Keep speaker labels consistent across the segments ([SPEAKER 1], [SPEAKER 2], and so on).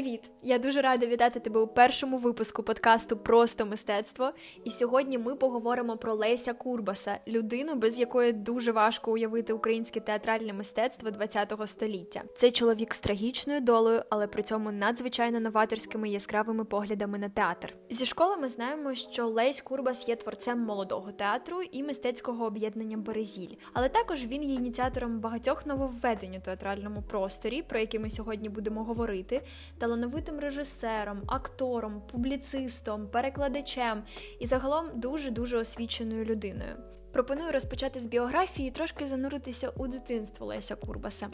[SPEAKER 1] Привіт! Я дуже рада вітати тебе у першому випуску подкасту Просто мистецтво. І сьогодні ми поговоримо про Леся Курбаса, людину, без якої дуже важко уявити українське театральне мистецтво ХХ століття. Це чоловік з трагічною долею, але при цьому надзвичайно новаторськими яскравими поглядами на театр. Зі школи ми знаємо, що Лесь Курбас є творцем молодого театру і мистецького об'єднання Березіль, але також він є ініціатором багатьох нововведень у театральному просторі, про які ми сьогодні будемо говорити талановитим режисером, актором, публіцистом, перекладачем і загалом дуже дуже освіченою людиною. Пропоную розпочати з біографії і трошки зануритися у дитинство Леся Курбаса.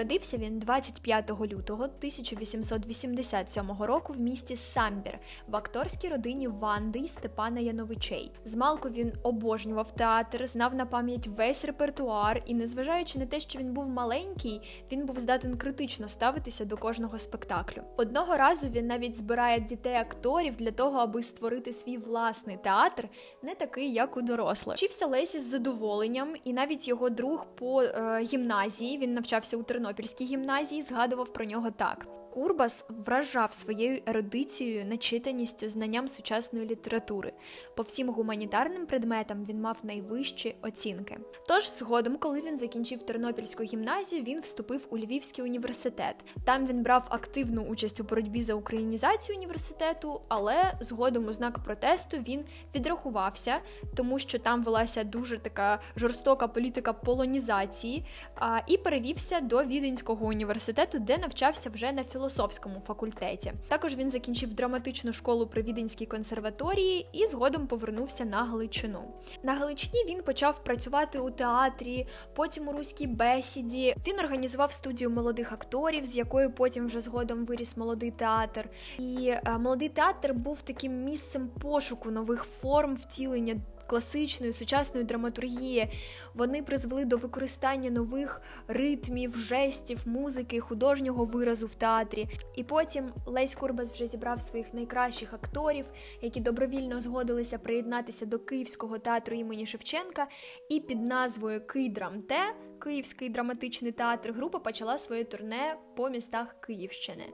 [SPEAKER 1] Народився він 25 лютого 1887 року в місті Самбір в акторській родині Ванди й Степана Яновичей. Змалку він обожнював театр, знав на пам'ять весь репертуар, і, незважаючи на те, що він був маленький, він був здатен критично ставитися до кожного спектаклю. Одного разу він навіть збирає дітей акторів для того, аби створити свій власний театр, не такий, як у дорослих. Вчився Лесі з задоволенням, і навіть його друг по е, гімназії він навчався у Тернопільській гімназії згадував про нього так. Курбас вражав своєю ерудицією, начитаністю, знанням сучасної літератури. По всім гуманітарним предметам він мав найвищі оцінки. Тож, згодом, коли він закінчив Тернопільську гімназію, він вступив у Львівський університет. Там він брав активну участь у боротьбі за українізацію університету, але згодом у знак протесту він відрахувався, тому що там велася дуже така жорстока політика полонізації, а, і перевівся до Віденського університету, де навчався вже на філософії філософському факультеті. Також він закінчив драматичну школу при Віденській консерваторії і згодом повернувся на Галичину. На Галичині він почав працювати у театрі, потім у руській бесіді. Він організував студію молодих акторів, з якою потім вже згодом виріс молодий театр. І е, молодий театр був таким місцем пошуку нових форм втілення класичної сучасної драматургії. Вони призвели до використання нових ритмів, жестів, музики, художнього виразу в театрі. І потім Лесь Курбас вже зібрав своїх найкращих акторів, які добровільно згодилися приєднатися до Київського театру імені Шевченка. І під назвою Кидрамте Київський драматичний театр група почала своє турне по містах Київщини.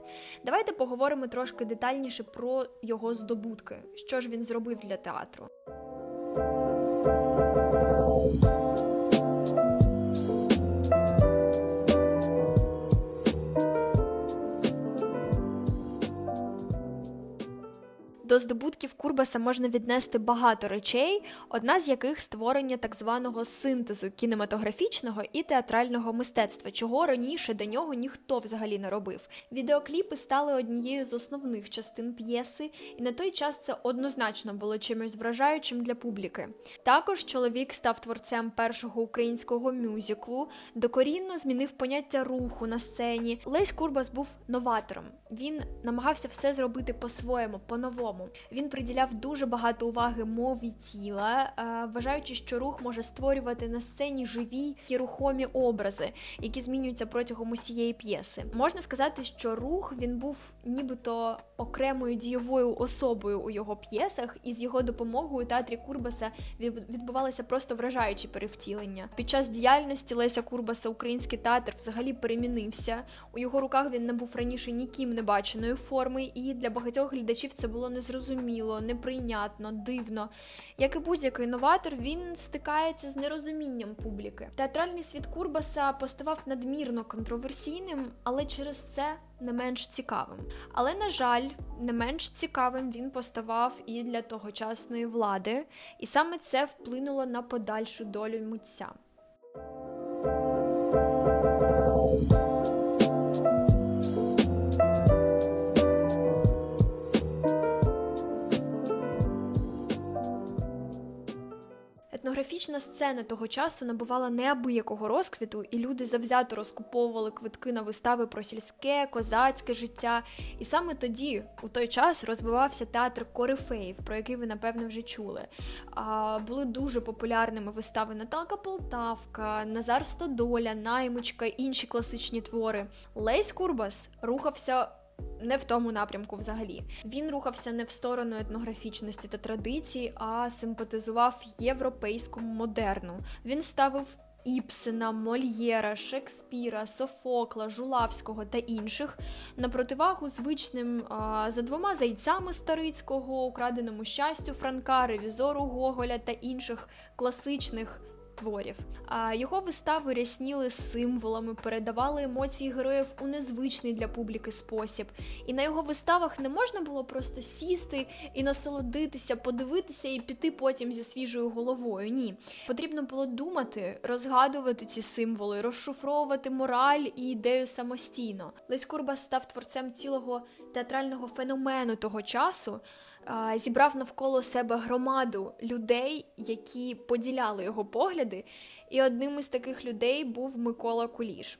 [SPEAKER 1] Давайте поговоримо трошки детальніше про його здобутки, що ж він зробив для театру. you. До здобутків Курбаса можна віднести багато речей, одна з яких створення так званого синтезу кінематографічного і театрального мистецтва, чого раніше до нього ніхто взагалі не робив. Відеокліпи стали однією з основних частин п'єси, і на той час це однозначно було чимось вражаючим для публіки. Також чоловік став творцем першого українського мюзиклу, докорінно змінив поняття руху на сцені. Лесь Курбас був новатором. Він намагався все зробити по-своєму, по-новому Він приділяв дуже багато уваги мові тіла, е, вважаючи, що рух може створювати на сцені живі і рухомі образи, які змінюються протягом усієї п'єси. Можна сказати, що рух він був нібито окремою дієвою особою у його п'єсах, і з його допомогою театрі Курбаса відбувалися просто вражаючі перевтілення. Під час діяльності Леся Курбаса український театр взагалі перемінився. У його руках він набув раніше ніким не баченої форми, і для багатьох глядачів це було не незрозуміло, неприйнятно, дивно. Як і будь-який новатор, він стикається з нерозумінням публіки. Театральний світ Курбаса поставав надмірно контроверсійним, але через це не менш цікавим. Але, на жаль, не менш цікавим він поставав і для тогочасної влади, і саме це вплинуло на подальшу долю митця. Етнографічна сцена того часу набувала неабиякого розквіту, і люди завзято розкуповували квитки на вистави про сільське, козацьке життя. І саме тоді, у той час, розвивався театр Корифеїв, про який ви напевно вже чули. А, Були дуже популярними вистави Наталка Полтавка, Назар Стодоля, Наймичка, інші класичні твори. Лесь Курбас рухався не в тому напрямку взагалі. Він рухався не в сторону етнографічності та традицій, а симпатизував європейському модерну. Він ставив Іпсена, Мольєра, Шекспіра, Софокла, Жулавського та інших на противагу звичним а, за двома зайцями Старицького, украденому щастю Франка, ревізору Гоголя та інших класичних творів. А його вистави рясніли символами, передавали емоції героїв у незвичний для публіки спосіб. І на його виставах не можна було просто сісти і насолодитися, подивитися і піти потім зі свіжою головою. Ні, потрібно було думати, розгадувати ці символи, розшифровувати мораль і ідею самостійно. Лесь Курбас став творцем цілого театрального феномену того часу зібрав навколо себе громаду людей, які поділяли його погляди, і одним із таких людей був Микола Куліш.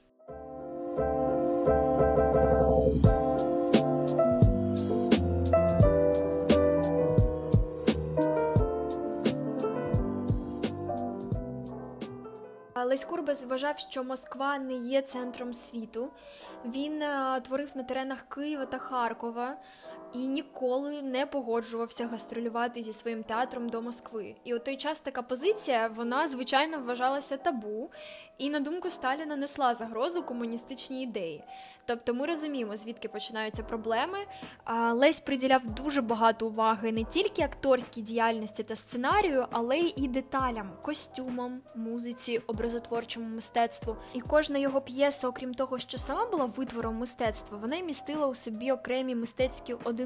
[SPEAKER 1] Лесь Курбас вважав, що Москва не є центром світу. Він творив на теренах Києва та Харкова і ніколи не погоджувався гастролювати зі своїм театром до Москви. І у той час така позиція вона звичайно вважалася табу, і на думку Сталіна несла загрозу комуністичній ідеї. Тобто ми розуміємо, звідки починаються проблеми. Лесь приділяв дуже багато уваги не тільки акторській діяльності та сценарію, але й деталям, костюмам, музиці, образотворчому мистецтву. І кожна його п'єса, окрім того, що сама була витвором мистецтва, вона й містила у собі окремі мистецькі одиниці,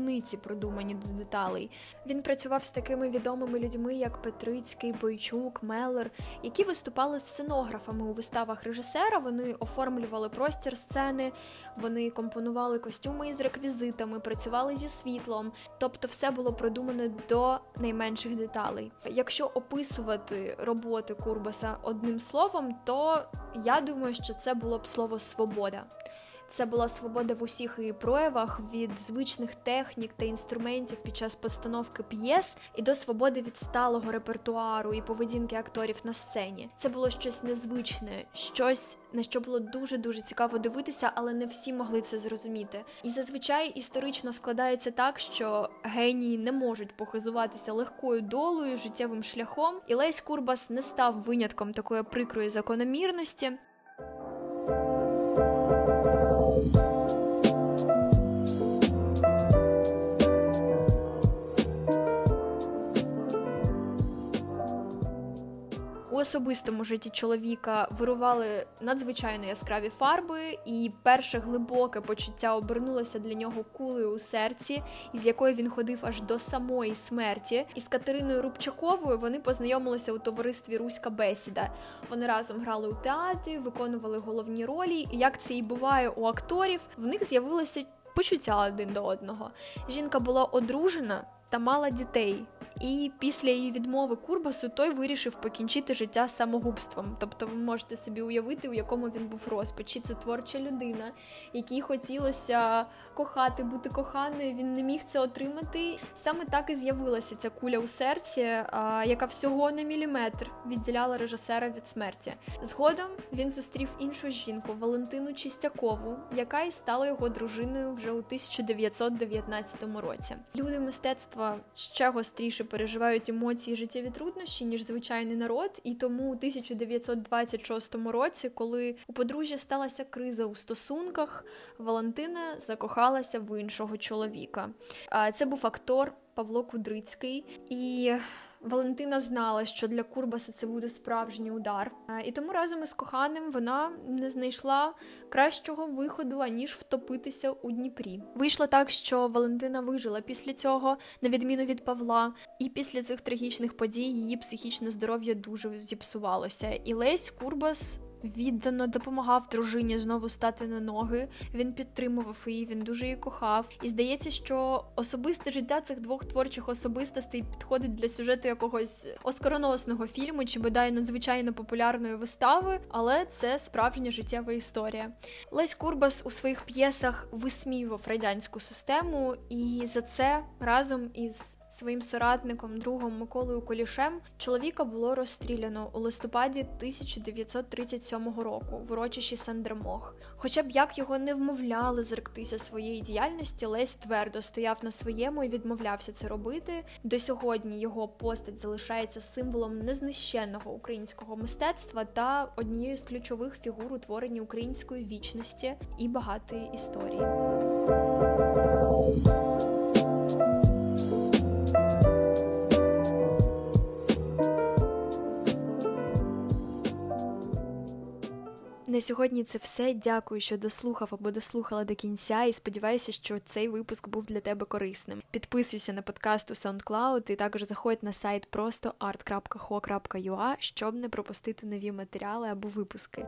[SPEAKER 1] продумані до деталей. Він працював з такими відомими людьми, як Петрицький, Бойчук, Меллер, які виступали сценографами у виставах режисера. Вони оформлювали простір сцени, вони компонували костюми із реквізитами, працювали зі світлом, тобто все було продумано до найменших деталей. Якщо описувати роботи Курбаса одним словом, то я думаю, що це було б слово свобода. Це була свобода в усіх її проявах від звичних технік та інструментів під час постановки п'єс і до свободи від сталого репертуару і поведінки акторів на сцені. Це було щось незвичне, щось на що було дуже дуже цікаво дивитися, але не всі могли це зрозуміти. І зазвичай історично складається так, що генії не можуть похизуватися легкою долою, життєвим шляхом, і Лесь Курбас не став винятком такої прикрої закономірності. Особистому житті чоловіка вирували надзвичайно яскраві фарби, і перше глибоке почуття обернулося для нього кулею у серці, із якою він ходив аж до самої смерті. І з Катериною Рубчаковою вони познайомилися у товаристві Руська бесіда. Вони разом грали у театрі, виконували головні ролі. І як це і буває у акторів, в них з'явилося почуття один до одного. Жінка була одружена та мала дітей. І після її відмови Курбасу той вирішив покінчити життя самогубством. Тобто, ви можете собі уявити, у якому він був розпачі. Це творча людина, якій хотілося кохати, бути коханою. Він не міг це отримати. Саме так і з'явилася ця куля у серці, яка всього на міліметр відділяла режисера від смерті. Згодом він зустрів іншу жінку Валентину Чистякову, яка і стала його дружиною вже у 1919 році. Люди мистецтва ще гостріше переживають емоції життєві труднощі, ніж звичайний народ. І тому у 1926 році, коли у подружжя сталася криза у стосунках, Валентина закохалася в іншого чоловіка. Це був актор Павло Кудрицький і. Валентина знала, що для Курбаса це буде справжній удар, і тому разом із коханим вона не знайшла кращого виходу аніж втопитися у Дніпрі. Вийшло так, що Валентина вижила після цього, на відміну від Павла, і після цих трагічних подій її психічне здоров'я дуже зіпсувалося. І Лесь Курбас віддано допомагав дружині знову стати на ноги. Він підтримував її, він дуже її кохав. І здається, що особисте життя цих двох творчих особистостей підходить для сюжету якогось оскароносного фільму чи бодай надзвичайно популярної вистави, але це справжня життєва історія. Лесь Курбас у своїх п'єсах висміював радянську систему, і за це разом із своїм соратником, другом Миколою Колішем чоловіка було розстріляно у листопаді 1937 року в урочищі Сандермох. Хоча б як його не вмовляли зректися своєї діяльності, Лесь твердо стояв на своєму і відмовлявся це робити. До сьогодні його постать залишається символом незнищенного українського мистецтва та однією з ключових фігур у творенні української вічності і багатої історії. На сьогодні це все. Дякую, що дослухав або дослухала до кінця, і сподіваюся, що цей випуск був для тебе корисним. Підписуйся на подкаст у SoundCloud і також заходь на сайт просто art.ho.ua, щоб не пропустити нові матеріали або випуски.